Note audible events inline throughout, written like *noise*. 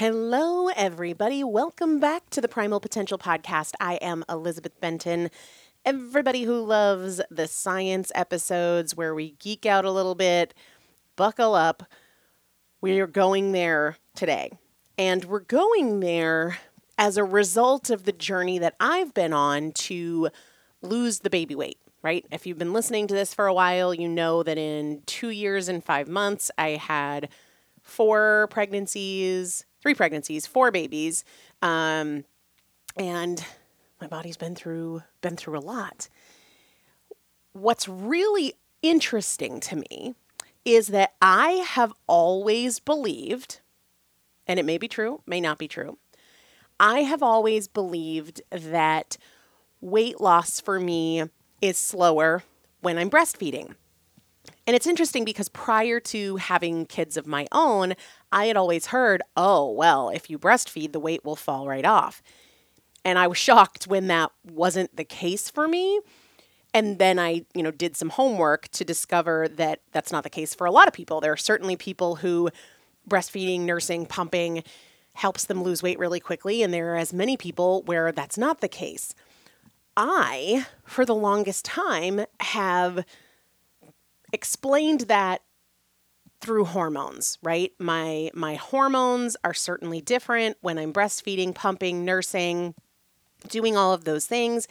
Hello, everybody. Welcome back to the Primal Potential Podcast. I am Elizabeth Benton. Everybody who loves the science episodes where we geek out a little bit, buckle up. We are going there today. And we're going there as a result of the journey that I've been on to lose the baby weight, right? If you've been listening to this for a while, you know that in two years and five months, I had four pregnancies, three pregnancies, four babies, um, and my body's been through been through a lot. What's really interesting to me is that I have always believed, and it may be true, may not be true. I have always believed that weight loss for me is slower when I'm breastfeeding. And it's interesting because prior to having kids of my own, I had always heard, oh, well, if you breastfeed, the weight will fall right off. And I was shocked when that wasn't the case for me. And then I, you know, did some homework to discover that that's not the case for a lot of people. There are certainly people who breastfeeding, nursing, pumping helps them lose weight really quickly. And there are as many people where that's not the case. I, for the longest time, have explained that through hormones, right? My my hormones are certainly different when I'm breastfeeding, pumping, nursing, doing all of those things.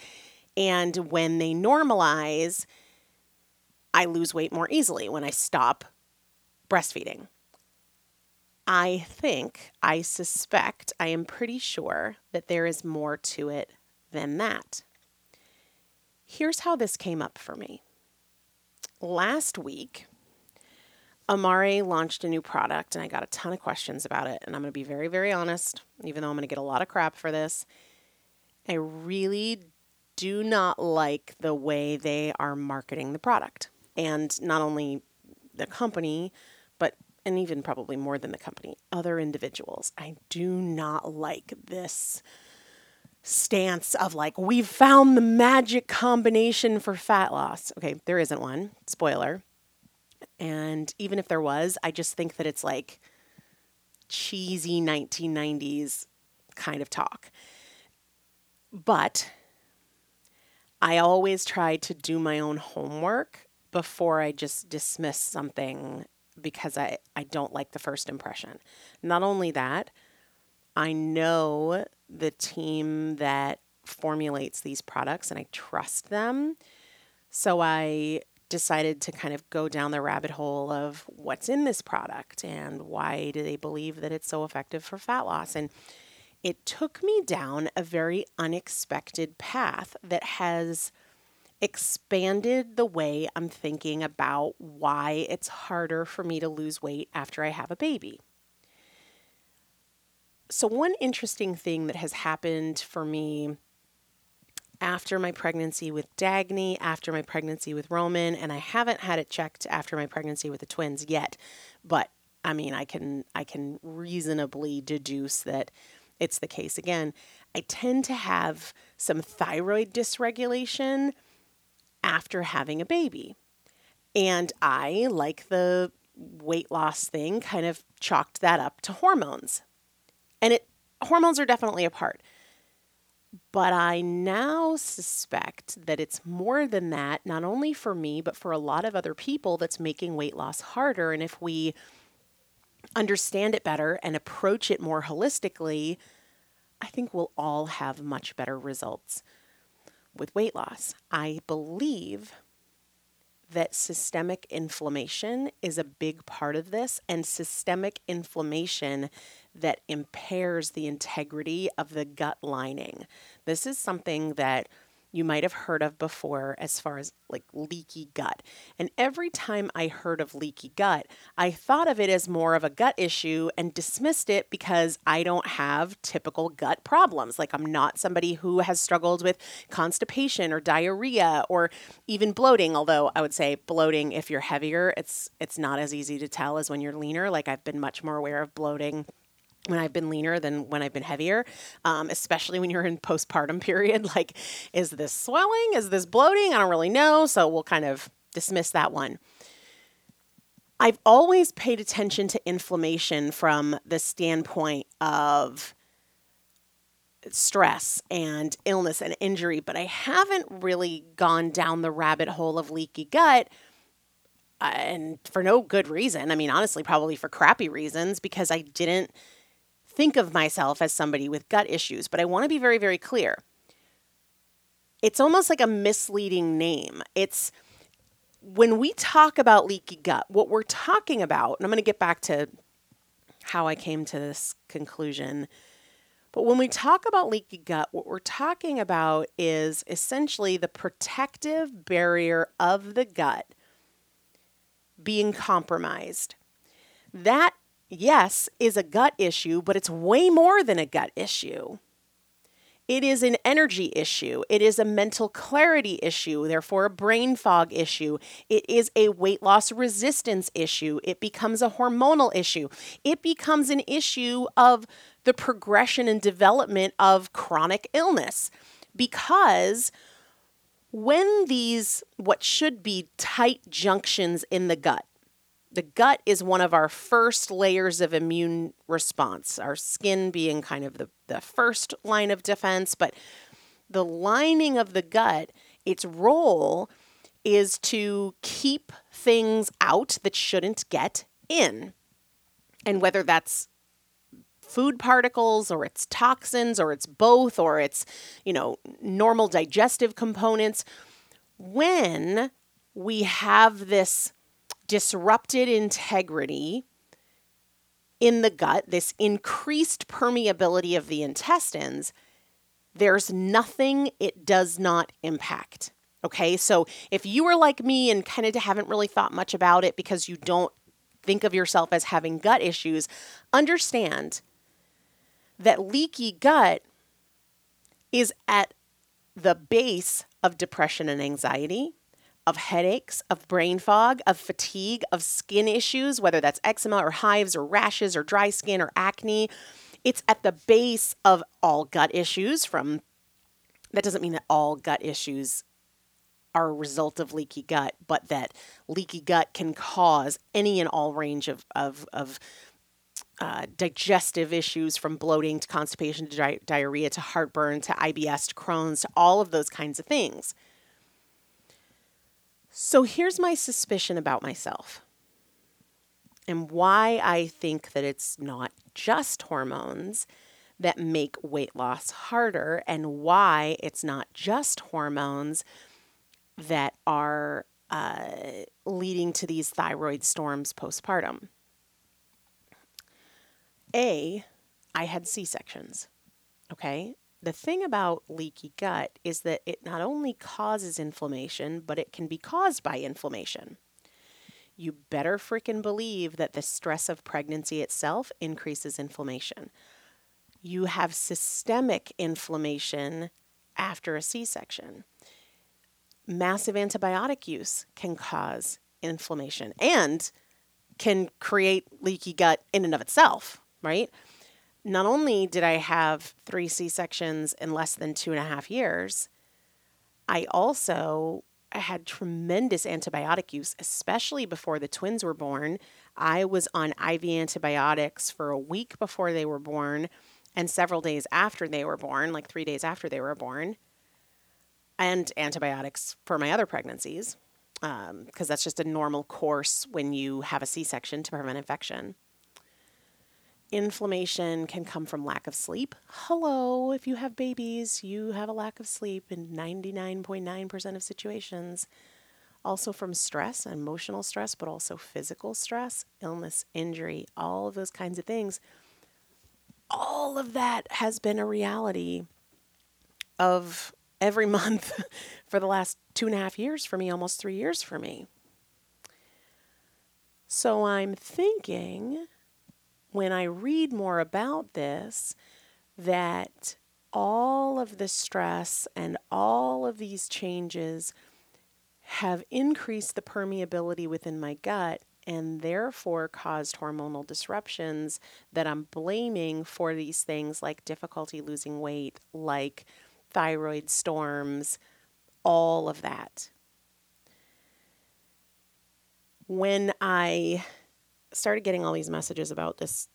And when they normalize, I lose weight more easily when I stop breastfeeding. I think, I suspect, I am pretty sure that there is more to it than that. Here's how this came up for me. Last week, Amare launched a new product, and I got a ton of questions about it. And I'm going to be very, very honest, even though I'm going to get a lot of crap for this. I really do not like the way they are marketing the product. And not only the company, but, and even probably more than the company, other individuals. I do not like this stance of like, we've found the magic combination for fat loss. Okay, there isn't one, spoiler. And even if there was, I just think that it's like cheesy 1990s kind of talk. But I always try to do my own homework before I just dismiss something because I, I don't like the first impression. Not only that, I know the team that formulates these products and I trust them. So I decided to kind of go down the rabbit hole of what's in this product and why do they believe that it's so effective for fat loss. And it took me down a very unexpected path that has expanded the way I'm thinking about why it's harder for me to lose weight after I have a baby. So, one interesting thing that has happened for me after my pregnancy with Dagny, after my pregnancy with Roman, and I haven't had it checked after my pregnancy with the twins yet, but I mean, I can I can reasonably deduce that it's the case again. I tend to have some thyroid dysregulation after having a baby. And I, like the weight loss thing, kind of chalked that up to hormones. And it hormones are definitely a part. But I now suspect that it's more than that, not only for me, but for a lot of other people that's making weight loss harder. And if we understand it better and approach it more holistically, I think we'll all have much better results with weight loss. I believe that systemic inflammation is a big part of this, and systemic inflammation that impairs the integrity of the gut lining. This is something that you might have heard of before as far as like leaky gut. And every time I heard of leaky gut, I thought of it as more of a gut issue and dismissed it because I don't have typical gut problems. Like I'm not somebody who has struggled with constipation or diarrhea or even bloating, although I would say bloating if you're heavier, it's it's not as easy to tell as when you're leaner. Like I've been much more aware of bloating when I've been leaner than when I've been heavier, um, especially when you're in postpartum *laughs* period. Like, is this swelling? Is this bloating? I don't really know. So we'll kind of dismiss that one. I've always paid attention to inflammation from the standpoint of stress and illness and injury, but I haven't really gone down the rabbit hole of leaky gut. Uh, and for no good reason. I mean, honestly, probably for crappy reasons because I didn't think of myself as somebody with gut issues. But I want to be very, very clear. It's almost like a misleading name. It's when we talk about leaky gut, what we're talking about, and I'm going to get back to how I came to this conclusion but when we talk about leaky gut, what we're talking about is essentially the protective barrier of the gut being compromised. That, yes, is a gut issue, but it's way more than a gut issue. It is an energy issue. It is a mental clarity issue, therefore, a brain fog issue. It is a weight loss resistance issue. It becomes a hormonal issue. It becomes an issue of the progression and development of chronic illness because when these, what should be tight junctions in the gut, the gut is one of our first layers of immune response, our skin being kind of the, the first line of defense. But the lining of the gut, its role is to keep things out that shouldn't get in. And whether that's food particles or it's toxins or it's both or it's, you know, normal digestive components, when we have this disrupted integrity in the gut, this increased permeability of the intestines, there's nothing it does not impact. Okay, so if you are like me and kind of haven't really thought much about it because you don't think of yourself as having gut issues, understand that leaky gut is at the base of depression and anxiety of headaches, of brain fog, of fatigue, of skin issues, whether that's eczema or hives or rashes or dry skin or acne. It's at the base of all gut issues from that doesn't mean that all gut issues are a result of leaky gut, but that leaky gut can cause any and all range of, of, of uh, digestive issues from bloating to constipation to di- diarrhea to heartburn to IBS to Crohn's to all of those kinds of things. So here's my suspicion about myself and why I think that it's not just hormones that make weight loss harder, and why it's not just hormones that are uh, leading to these thyroid storms postpartum. A, I had C sections. Okay the thing about leaky gut is that it not only causes inflammation, but it can be caused by inflammation. You better freaking believe that the stress of pregnancy itself increases inflammation. You have systemic inflammation after a C section. Massive antibiotic use can cause inflammation and can create leaky gut in and of itself, right? Not only did I have three C sections in less than two and a half years, I also had tremendous antibiotic use, especially before the twins were born. I was on IV antibiotics for a week before they were born and several days after they were born, like three days after they were born, and antibiotics for my other pregnancies, because um, that's just a normal course when you have a C section to prevent infection. Inflammation can come from lack of sleep. Hello, if you have babies, you have a lack of sleep in 99.9% of situations. Also from stress, emotional stress, but also physical stress, illness, injury, all of those kinds of things. All of that has been a reality of every *laughs* month for the last two and a half years for me, almost three years for me. So I'm thinking when I read more about this that all of the stress and all of these changes have increased the permeability within my gut and therefore caused hormonal disruptions that I'm blaming for these things like difficulty losing weight, like thyroid storms, all of that. when I started getting all these messages about this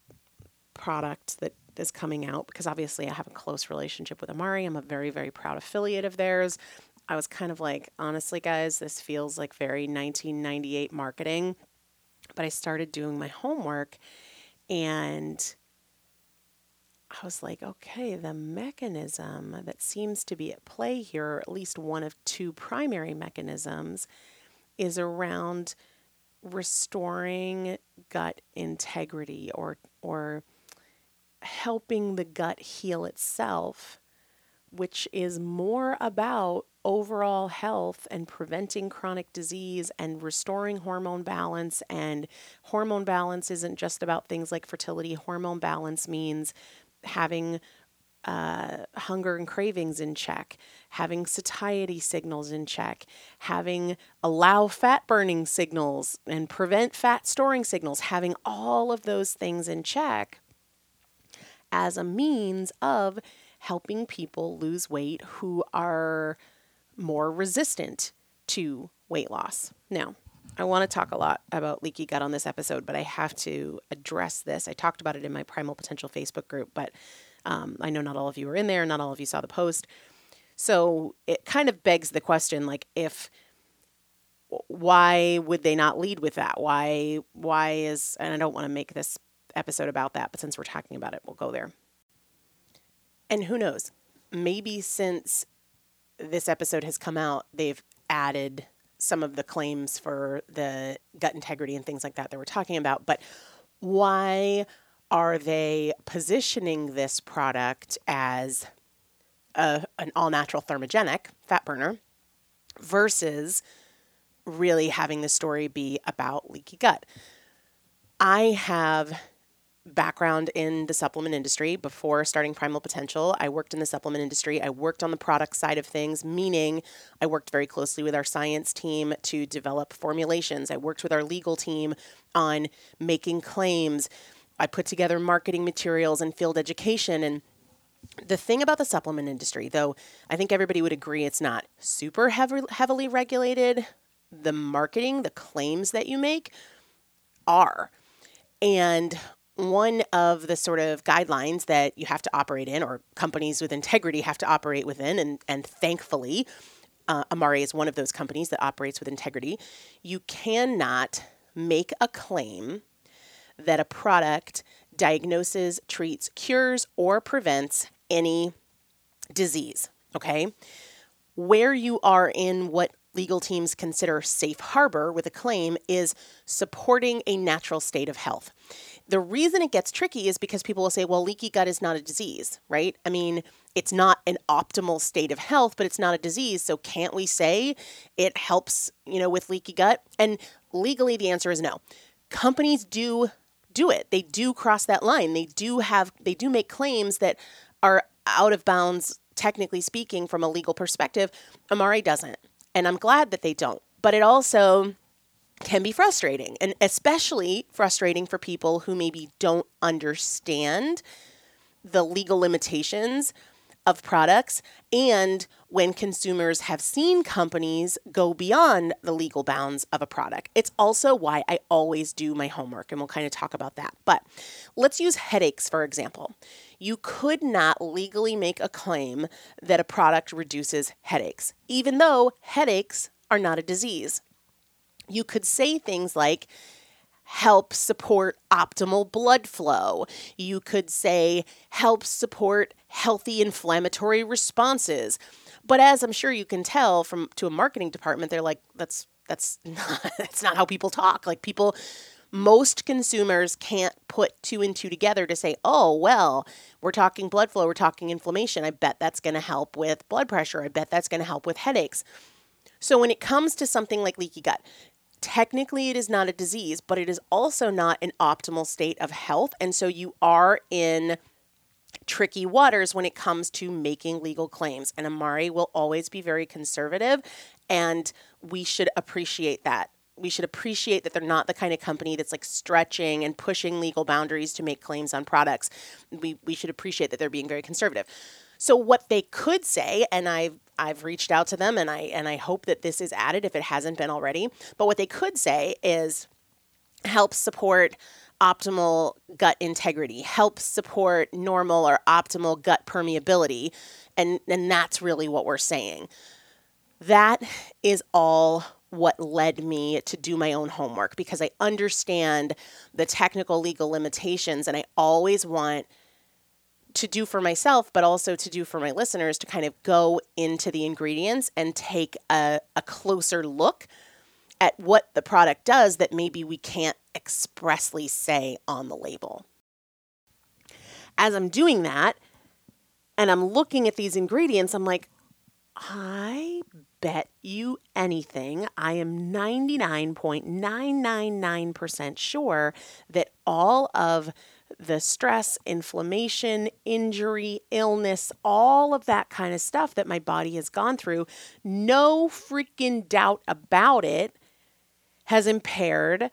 product that is coming out, because obviously I have a close relationship with Amare, I'm a very, very proud affiliate of theirs. I was kind of like, honestly, guys, this feels like very 1998 marketing. But I started doing my homework and I was like, okay, the mechanism that seems to be at play here, or at least one of two primary mechanisms, is around restoring gut integrity or or helping the gut heal itself, which is more about overall health and preventing chronic disease and restoring hormone balance. And hormone balance isn't just about things like fertility, hormone balance means having uh, hunger and cravings in check, having satiety signals in check, having allow fat burning signals and prevent fat storing signals, having all of those things in check as a means of helping people lose weight who are more resistant to weight loss. Now, I want to talk a lot about leaky gut on this episode, but I have to address this. I talked about it in my Primal Potential Facebook group, but um, I know not all of you were in there, not all of you saw the post. So it kind of begs the question like, if why would they not lead with that? Why, why is, and I don't want to make this episode about that, but since we're talking about it, we'll go there. And who knows? Maybe since this episode has come out, they've added some of the claims for the gut integrity and things like that that we're talking about. But why are they positioning this product as a, an all natural thermogenic fat burner versus really having the story be about leaky gut? I have background in the supplement industry before starting Primal Potential. I worked in the supplement industry. I worked on the product side of things, meaning I worked very closely with our science team to develop formulations. I worked with our legal team on making claims. I put together marketing materials and field education and the thing about the supplement industry, though, I think everybody would agree it's not super heavily regulated. The marketing, the claims that you make are. And one of the sort of guidelines that you have to operate in, or companies with integrity have to operate within, and, and thankfully, uh, Amare is one of those companies that operates with integrity. You cannot make a claim that a product diagnoses, treats, cures, or prevents any disease. Okay. Where you are in what legal teams consider safe harbor with a claim is supporting a natural state of health. The reason it gets tricky is because people will say, well, leaky gut is not a disease, right? I mean, it's not an optimal state of health, but it's not a disease. So can't we say it helps, you know, with leaky gut? And legally, the answer is no. Companies do do it. They do cross that line. They do have, they do make claims that are out of bounds, technically speaking, from a legal perspective. Amare doesn't. And I'm glad that they don't. But it also, can be frustrating, and especially frustrating for people who maybe don't understand the legal limitations of products and when consumers have seen companies go beyond the legal bounds of a product. It's also why I always do my homework, and we'll kind of talk about that. But let's use headaches, for example. You could not legally make a claim that a product reduces headaches, even though headaches are not a disease you could say things like, help support optimal blood flow. You could say, help support healthy inflammatory responses. But as I'm sure you can tell from to a marketing department, they're like, that's that's *laughs* not that's not how people talk. Like people most consumers can't put two and two together to say, oh, well, we're talking blood flow, we're talking inflammation. I bet that's going to help with blood pressure. I bet that's going to help with headaches. So, when it comes to something like leaky gut, technically it is not a disease, but it is also not an optimal state of health. And so you are in tricky waters when it comes to making legal claims. And Amare will always be very conservative, and we should appreciate that. We should appreciate that they're not the kind of company that's like stretching and pushing legal boundaries to make claims on products. We, we should appreciate that they're being very conservative. So, what they could say, and I've I've reached out to them and I and I hope that this is added if it hasn't been already. But what they could say is help support optimal gut integrity, helps support normal or optimal gut permeability. And, and that's really what we're saying. That is all what led me to do my own homework because I understand the technical legal limitations and I always want to do for myself, but also to do for my listeners to kind of go into the ingredients and take a, a closer look at what the product does that maybe we can't expressly say on the label. As I'm doing that and I'm looking at these ingredients, I'm like, I bet you anything, I am 99.999% sure that all of the stress, inflammation, injury, illness, all of that kind of stuff that my body has gone through, no freaking doubt about it, has impaired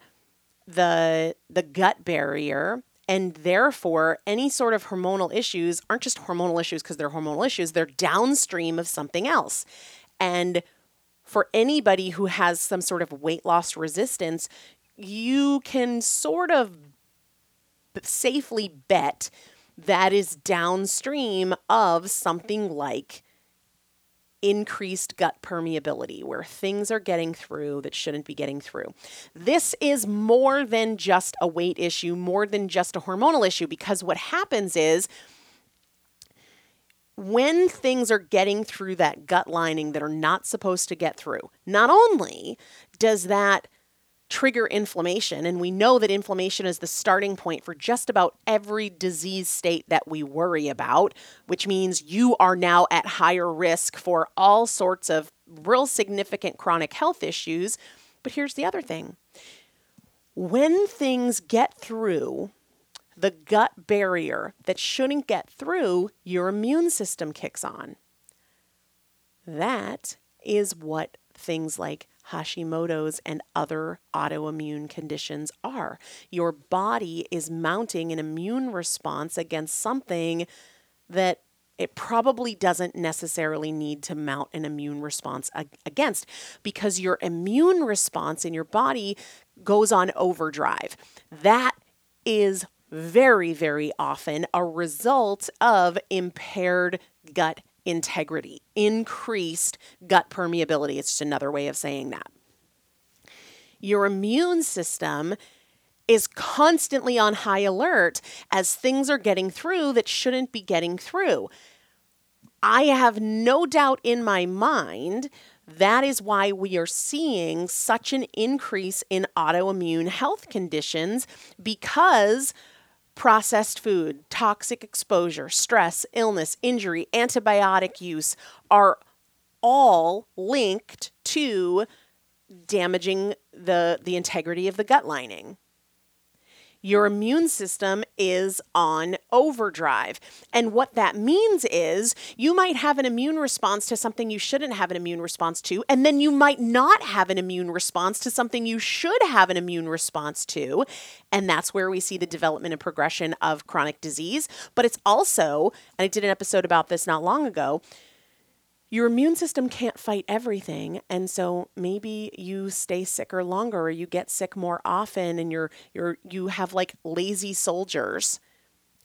the the gut barrier and therefore any sort of hormonal issues aren't just hormonal issues because they're hormonal issues they're downstream of something else. And for anybody who has some sort of weight loss resistance you can sort of safely bet that is downstream of something like increased gut permeability, where things are getting through that shouldn't be getting through. This is more than just a weight issue, more than just a hormonal issue, because what happens is when things are getting through that gut lining that are not supposed to get through, not only does that trigger inflammation. And we know that inflammation is the starting point for just about every disease state that we worry about, which means you are now at higher risk for all sorts of real significant chronic health issues. But here's the other thing when things get through the gut barrier that shouldn't get through, your immune system kicks on. That is what things like Hashimoto's and other autoimmune conditions are. Your body is mounting an immune response against something that it probably doesn't necessarily need to mount an immune response against because your immune response in your body goes on overdrive. That is very, very often a result of impaired gut integrity, increased gut permeability. It's just another way of saying that. Your immune system is constantly on high alert as things are getting through that shouldn't be getting through. I have no doubt in my mind that is why we are seeing such an increase in autoimmune health conditions because processed food, toxic exposure, stress, illness, injury, antibiotic use are all linked to damaging the, the integrity of the gut lining your immune system is on overdrive. And what that means is you might have an immune response to something you shouldn't have an immune response to, and then you might not have an immune response to something you should have an immune response to. And that's where we see the development and progression of chronic disease. But it's also, and I did an episode about this not long ago your immune system can't fight everything and so maybe you stay sicker longer or you get sick more often and you're you're you have like lazy soldiers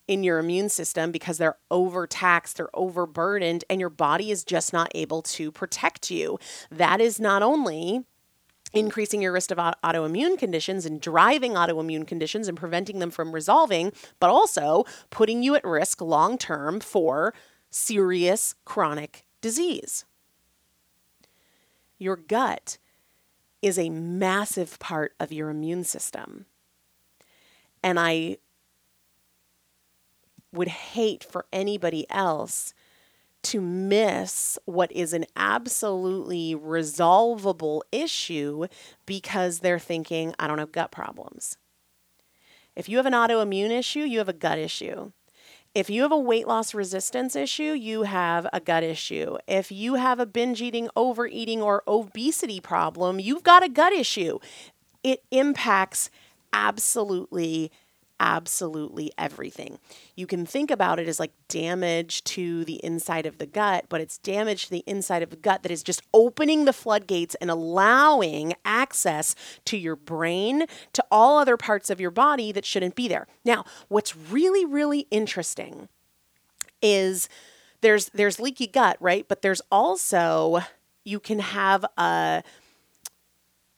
in your immune system because they're overtaxed, they're overburdened and your body is just not able to protect you. That is not only increasing your risk of autoimmune conditions and driving autoimmune conditions and preventing them from resolving, but also putting you at risk long term for serious chronic disease. Your gut is a massive part of your immune system. And I would hate for anybody else to miss what is an absolutely resolvable issue because they're thinking, I don't have gut problems. If you have an autoimmune issue, you have a gut issue. If you have a weight loss resistance issue, you have a gut issue. If you have a binge eating, overeating, or obesity problem, you've got a gut issue. It impacts absolutely absolutely everything. You can think about it as like damage to the inside of the gut, but it's damage to the inside of the gut that is just opening the floodgates and allowing access to your brain, to all other parts of your body that shouldn't be there. Now, what's really, really interesting is there's there's leaky gut, right? But there's also you can have a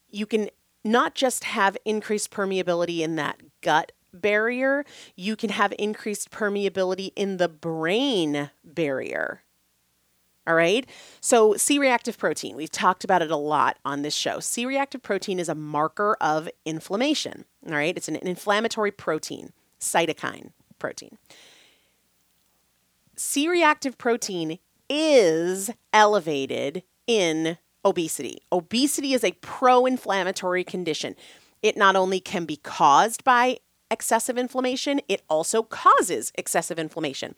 you can not just have increased permeability in that gut barrier, you can have increased permeability in the brain barrier. All right. So, C reactive protein, we've talked about it a lot on this show. C reactive protein is a marker of inflammation. All right. It's an inflammatory protein, cytokine protein. C reactive protein is elevated in obesity. Obesity is a pro inflammatory condition. It not only can be caused by excessive inflammation, it also causes excessive inflammation.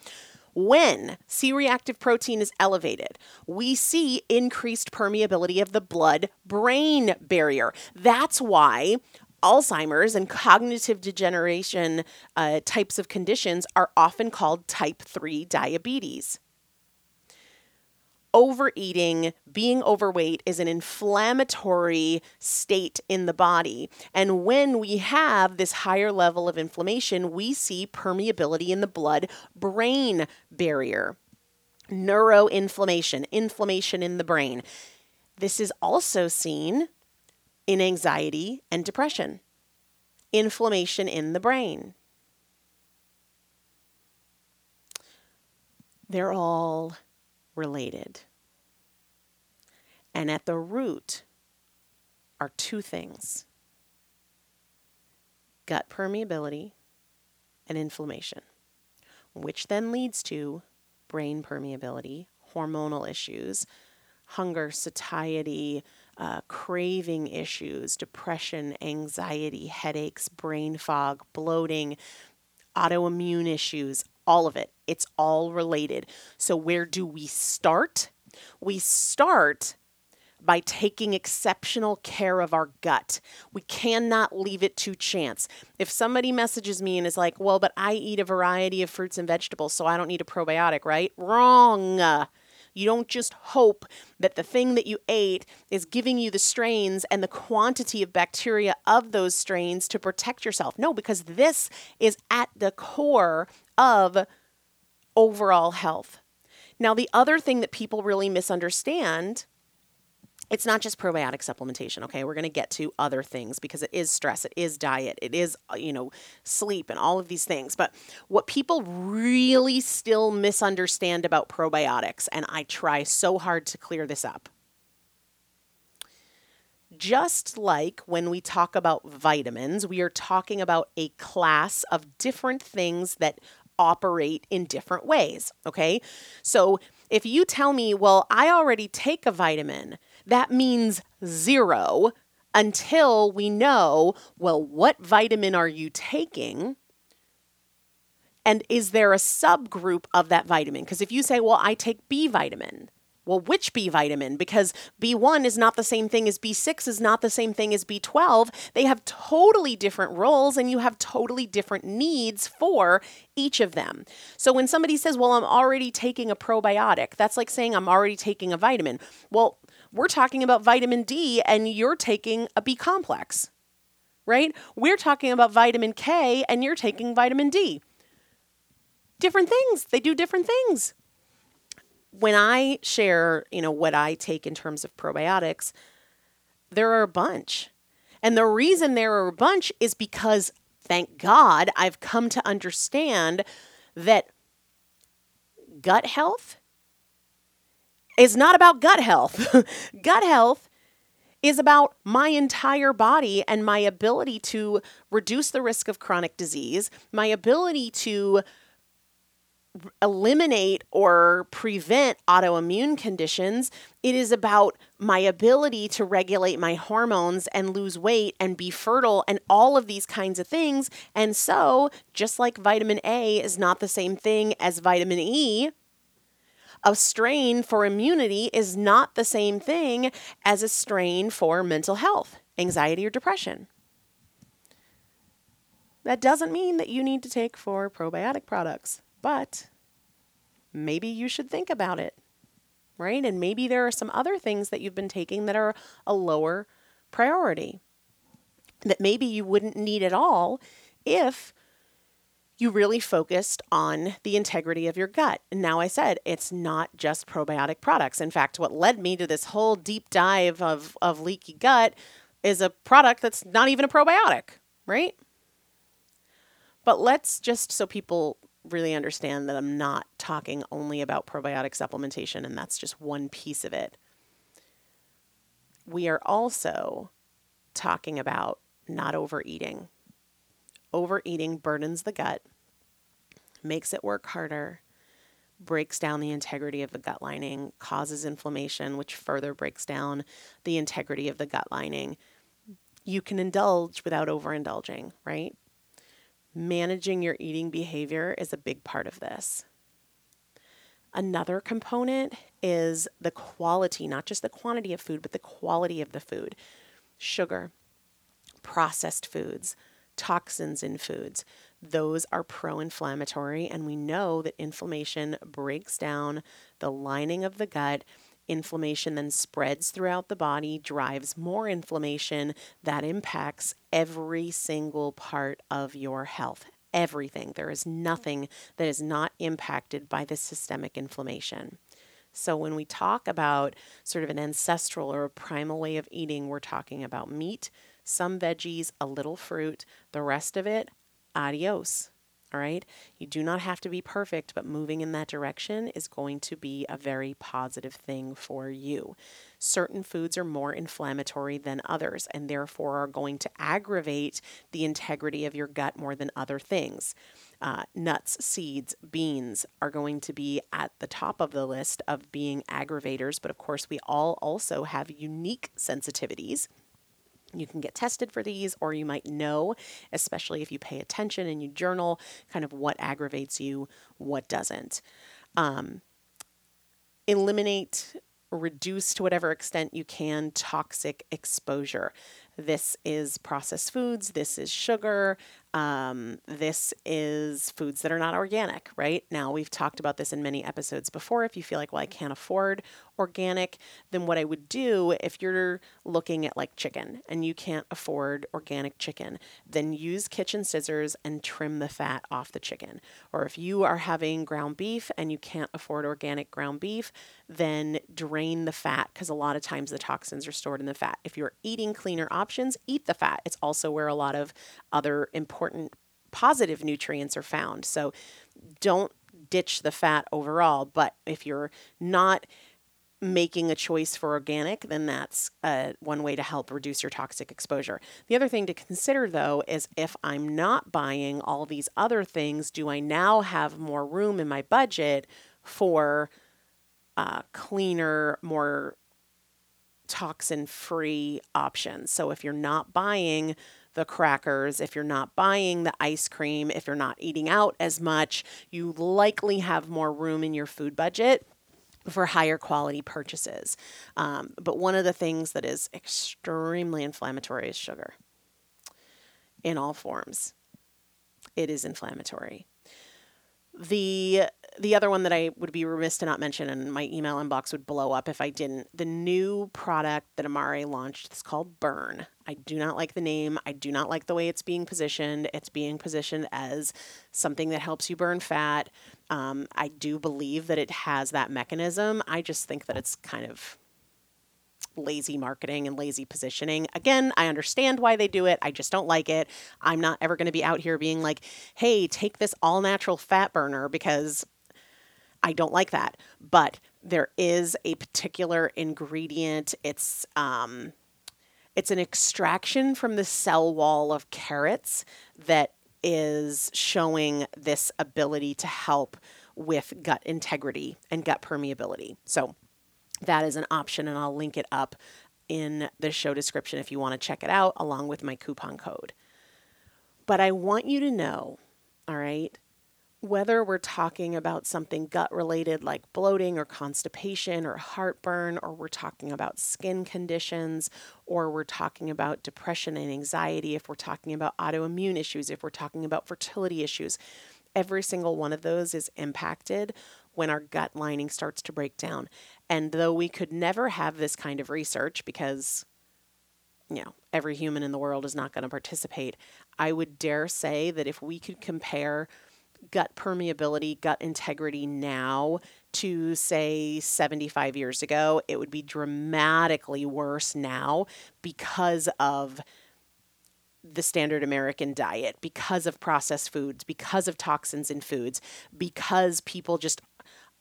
When C reactive protein is elevated, we see increased permeability of the blood brain barrier. That's why Alzheimer's and cognitive degeneration uh, types of conditions are often called type 3 diabetes overeating, being overweight is an inflammatory state in the body. And when we have this higher level of inflammation, we see permeability in the blood brain barrier, neuroinflammation, inflammation in the brain. This is also seen in anxiety and depression, inflammation in the brain. They're all related. And at the root are two things gut permeability and inflammation, which then leads to brain permeability, hormonal issues, hunger, satiety, uh, craving issues, depression, anxiety, headaches, brain fog, bloating, autoimmune issues, all of it. It's all related. So, where do we start? We start by taking exceptional care of our gut. We cannot leave it to chance. If somebody messages me and is like, well, but I eat a variety of fruits and vegetables, so I don't need a probiotic, right? Wrong. You don't just hope that the thing that you ate is giving you the strains and the quantity of bacteria of those strains to protect yourself. No, because this is at the core of overall health. Now, the other thing that people really misunderstand it's not just probiotic supplementation okay we're going to get to other things because it is stress it is diet it is uh, you know sleep and all of these things but what people really still misunderstand about probiotics and i try so hard to clear this up just like when we talk about vitamins, we are talking about a class of different things that operate in different ways. Okay. So if you tell me, well, I already take a vitamin, that means zero until we know, well, what vitamin are you taking? And is there a subgroup of that vitamin? Because if you say, well, I take B vitamin, well, which B vitamin? Because B1 is not the same thing as B6 is not the same thing as B12. They have totally different roles and you have totally different needs for each of them. So when somebody says, Well, I'm already taking a probiotic, that's like saying I'm already taking a vitamin. Well, we're talking about vitamin D and you're taking a B complex, right? We're talking about vitamin K and you're taking vitamin D. Different things, they do different things when I share, you know, what I take in terms of probiotics, there are a bunch. And the reason there are a bunch is because thank God I've come to understand that gut health is not about gut health. *laughs* gut health is about my entire body and my ability to reduce the risk of chronic disease, my ability to eliminate or prevent autoimmune conditions. It is about my ability to regulate my hormones and lose weight and be fertile and all of these kinds of things. And so, just like vitamin A is not the same thing as vitamin E, a strain for immunity is not the same thing as a strain for mental health, anxiety, or depression. That doesn't mean that you need to take four probiotic products, but maybe you should think about it, right? And maybe there are some other things that you've been taking that are a lower priority that maybe you wouldn't need at all if you really focused on the integrity of your gut. And now I said it's not just probiotic products. In fact, what led me to this whole deep dive of, of leaky gut is a product that's not even a probiotic, right? But let's just so people really understand that I'm not talking only about probiotic supplementation, and that's just one piece of it. We are also talking about not overeating. Overeating burdens the gut, makes it work harder, breaks down the integrity of the gut lining, causes inflammation, which further breaks down the integrity of the gut lining. You can indulge without overindulging, right? Managing your eating behavior is a big part of this. Another component is the quality, not just the quantity of food, but the quality of the food. Sugar, processed foods, toxins in foods. Those are pro inflammatory, and we know that inflammation breaks down the lining of the gut. Inflammation then spreads throughout the body, drives more inflammation that impacts every single part of your health. Everything. There is nothing that is not impacted by the systemic inflammation. So, when we talk about sort of an ancestral or a primal way of eating, we're talking about meat, some veggies, a little fruit, the rest of it, adios. All right. You do not have to be perfect, but moving in that direction is going to be a very positive thing for you. Certain foods are more inflammatory than others and therefore are going to aggravate the integrity of your gut more than other things. Uh, nuts, seeds, beans are going to be at the top of the list of being aggravators, but of course, we all also have unique sensitivities. You can get tested for these, or you might know, especially if you pay attention and you journal, kind of what aggravates you, what doesn't. Um, eliminate, reduce to whatever extent you can toxic exposure. This is processed foods, this is sugar, um, this is foods that are not organic, right? Now, we've talked about this in many episodes before. If you feel like, well, I can't afford organic, then what I would do if you're looking at like chicken and you can't afford organic chicken, then use kitchen scissors and trim the fat off the chicken. Or if you are having ground beef and you can't afford organic ground beef, then drain the fat because a lot of times the toxins are stored in the fat. If you're eating cleaner options, eat the fat. It's also where a lot of other important important positive nutrients are found. So don't ditch the fat overall. But if you're not making a choice for organic, then that's uh, one way to help reduce your toxic exposure. The other thing to consider, though, is if I'm not buying all these other things, do I now have more room in my budget for uh, cleaner, more toxin free options? So if you're not buying the crackers, if you're not buying the ice cream, if you're not eating out as much, you likely have more room in your food budget for higher quality purchases. Um, but one of the things that is extremely inflammatory is sugar in all forms. It is inflammatory. The the other one that I would be remiss to not mention, and my email inbox would blow up if I didn't, the new product that Amare launched is called Burn. I do not like the name. I do not like the way it's being positioned. It's being positioned as something that helps you burn fat. Um, I do believe that it has that mechanism. I just think that it's kind of lazy marketing and lazy positioning. Again, I understand why they do it. I just don't like it. I'm not ever going to be out here being like, hey, take this all natural fat burner because I don't like that. But there is a particular ingredient. It's um, it's an extraction from the cell wall of carrots that is showing this ability to help with gut integrity and gut permeability. So that is an option, and I'll link it up in the show description if you want to check it out, along with my coupon code. But I want you to know, all right, whether we're talking about something gut related like bloating or constipation or heartburn, or we're talking about skin conditions, or we're talking about depression and anxiety, if we're talking about autoimmune issues, if we're talking about fertility issues, every single one of those is impacted when our gut lining starts to break down. And though we could never have this kind of research because you know, every human in the world is not going to participate, I would dare say that if we could compare gut permeability, gut integrity now to say 75 years ago, it would be dramatically worse now because of the standard American diet, because of processed foods, because of toxins in foods, because people just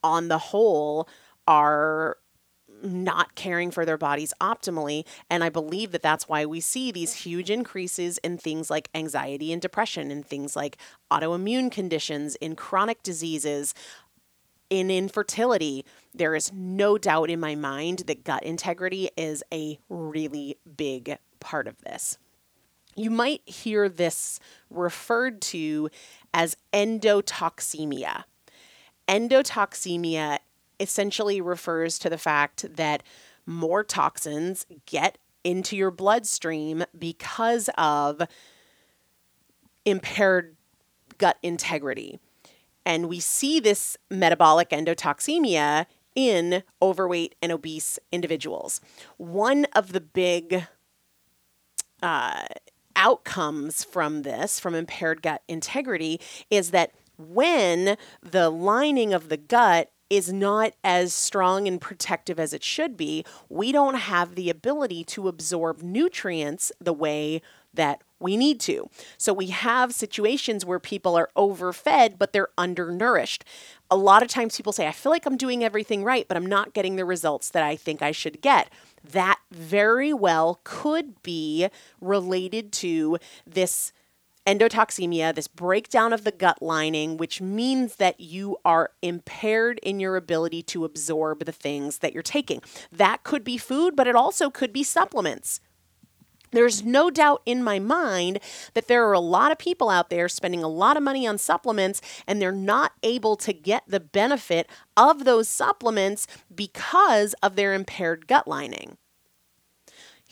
on the whole are not caring for their bodies optimally. And I believe that that's why we see these huge increases in things like anxiety and depression, and things like autoimmune conditions, in chronic diseases, in infertility. There is no doubt in my mind that gut integrity is a really big part of this. You might hear this referred to as endotoxemia. Endotoxemia essentially refers to the fact that more toxins get into your bloodstream because of impaired gut integrity. And we see this metabolic endotoxemia in overweight and obese individuals. One of the big uh, outcomes from this, from impaired gut integrity, is that when the lining of the gut is not as strong and protective as it should be, we don't have the ability to absorb nutrients the way that we need to. So we have situations where people are overfed, but they're undernourished. A lot of times people say, I feel like I'm doing everything right, but I'm not getting the results that I think I should get. That very well could be related to this endotoxemia, this breakdown of the gut lining, which means that you are impaired in your ability to absorb the things that you're taking. That could be food, but it also could be supplements. There's no doubt in my mind that there are a lot of people out there spending a lot of money on supplements and they're not able to get the benefit of those supplements because of their impaired gut lining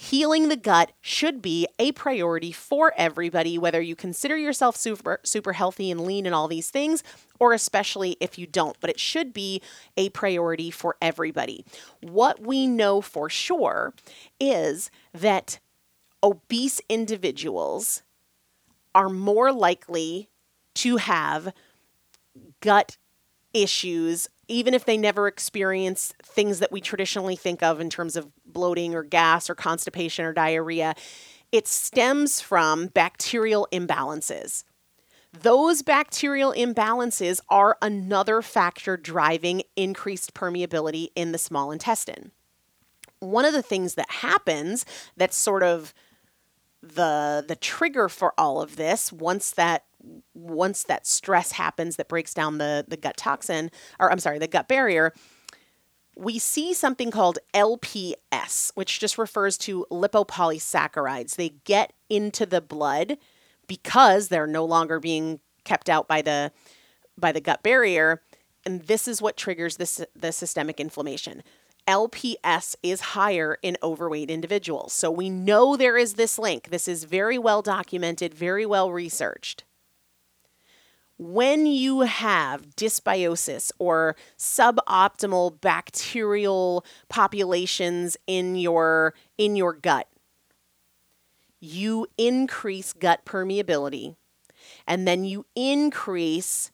healing the gut should be a priority for everybody, whether you consider yourself super, super healthy and lean and all these things, or especially if you don't. But it should be a priority for everybody. What we know for sure is that obese individuals are more likely to have gut issues even if they never experience things that we traditionally think of in terms of bloating or gas or constipation or diarrhea, it stems from bacterial imbalances. Those bacterial imbalances are another factor driving increased permeability in the small intestine. One of the things that happens that's sort of the the trigger for all of this once that once that stress happens that breaks down the the gut toxin or I'm sorry the gut barrier we see something called LPS which just refers to lipopolysaccharides they get into the blood because they're no longer being kept out by the by the gut barrier and this is what triggers this the systemic inflammation LPS is higher in overweight individuals. So we know there is this link. This is very well documented, very well researched. When you have dysbiosis or suboptimal bacterial populations in your in your gut, you increase gut permeability and then you increase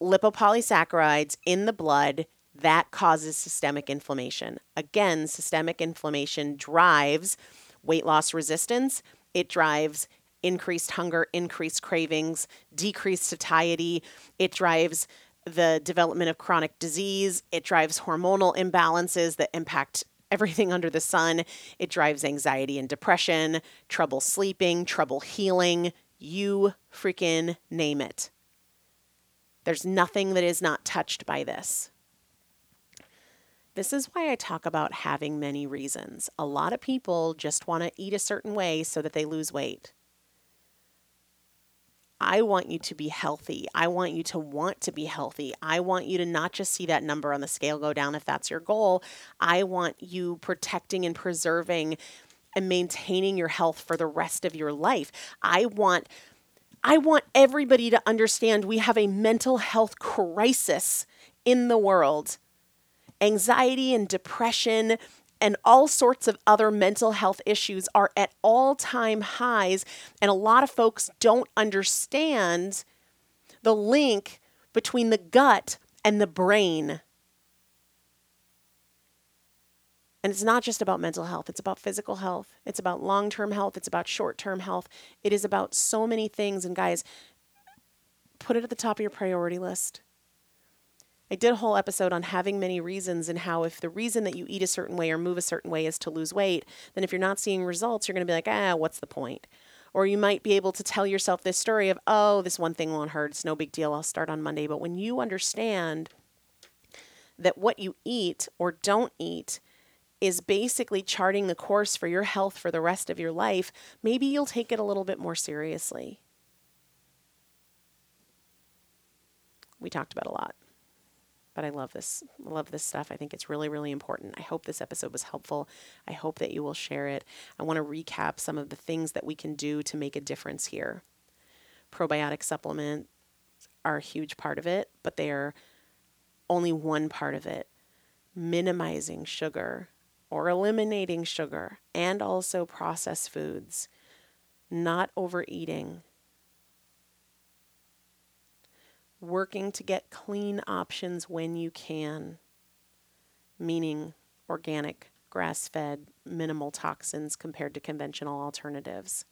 lipopolysaccharides in the blood that causes systemic inflammation. Again, systemic inflammation drives weight loss resistance, it drives increased hunger, increased cravings, decreased satiety, it drives the development of chronic disease, it drives hormonal imbalances that impact everything under the sun. It drives anxiety and depression, trouble sleeping, trouble healing, you freaking name it. There's nothing that is not touched by this. This is why I talk about having many reasons. A lot of people just want to eat a certain way so that they lose weight. I want you to be healthy. I want you to want to be healthy. I want you to not just see that number on the scale go down if that's your goal. I want you protecting and preserving and maintaining your health for the rest of your life. I want I want everybody to understand we have a mental health crisis in the world. Anxiety and depression and all sorts of other mental health issues are at all time highs. And a lot of folks don't understand the link between the gut and the brain. And it's not just about mental health, it's about physical health, it's about long term health, it's about short term health. It is about so many things. And guys, put it at the top of your priority list. I did a whole episode on having many reasons and how if the reason that you eat a certain way or move a certain way is to lose weight, then if you're not seeing results, you're going to be like, ah, what's the point? Or you might be able to tell yourself this story of, oh, this one thing won't hurt. It's no big deal. I'll start on Monday. But when you understand that what you eat or don't eat is basically charting the course for your health for the rest of your life, maybe you'll take it a little bit more seriously. We talked about a lot. But I love this. I love this stuff. I think it's really, really important. I hope this episode was helpful. I hope that you will share it. I want to recap some of the things that we can do to make a difference here. Probiotic supplements are a huge part of it, but they are only one part of it. Minimizing sugar, or eliminating sugar and also processed foods, not overeating, working to get clean options when you can, meaning organic, grass fed, minimal toxins compared to conventional alternatives.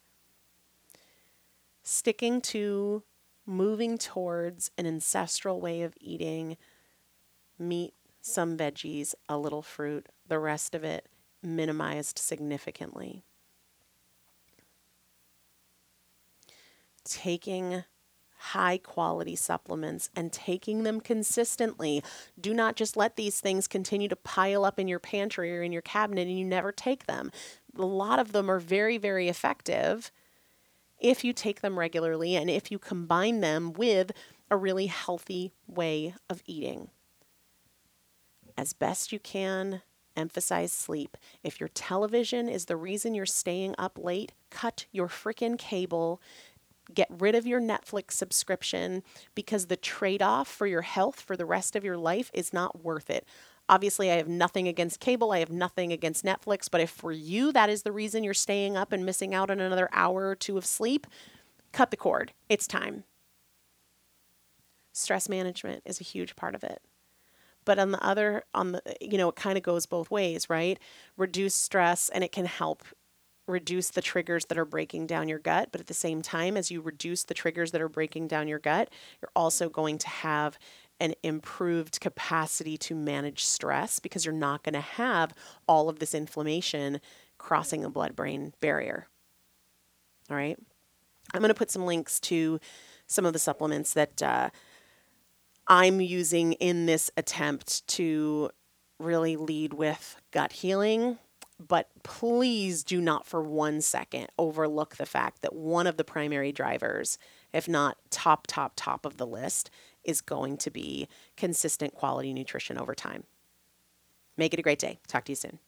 Sticking to moving towards an ancestral way of eating meat, some veggies, a little fruit, the rest of it minimized significantly. Taking high quality supplements and taking them consistently. Do not just let these things continue to pile up in your pantry or in your cabinet and you never take them. A lot of them are very, very effective if you take them regularly and if you combine them with a really healthy way of eating as best you can. Emphasize sleep. If your television is the reason you're staying up late, cut your freaking cable. Get rid of your Netflix subscription because the trade off for your health for the rest of your life is not worth it. Obviously, I have nothing against cable. I have nothing against Netflix. But if for you that is the reason you're staying up and missing out on another hour or two of sleep, cut the cord. It's time. Stress management is a huge part of it but on the other on the you know it kind of goes both ways right reduce stress and it can help reduce the triggers that are breaking down your gut but at the same time as you reduce the triggers that are breaking down your gut you're also going to have an improved capacity to manage stress because you're not going to have all of this inflammation crossing the blood brain barrier all right i'm going to put some links to some of the supplements that uh, I'm using in this attempt to really lead with gut healing. But please do not for one second overlook the fact that one of the primary drivers, if not top, top, top of the list, is going to be consistent quality nutrition over time. Make it a great day. Talk to you soon.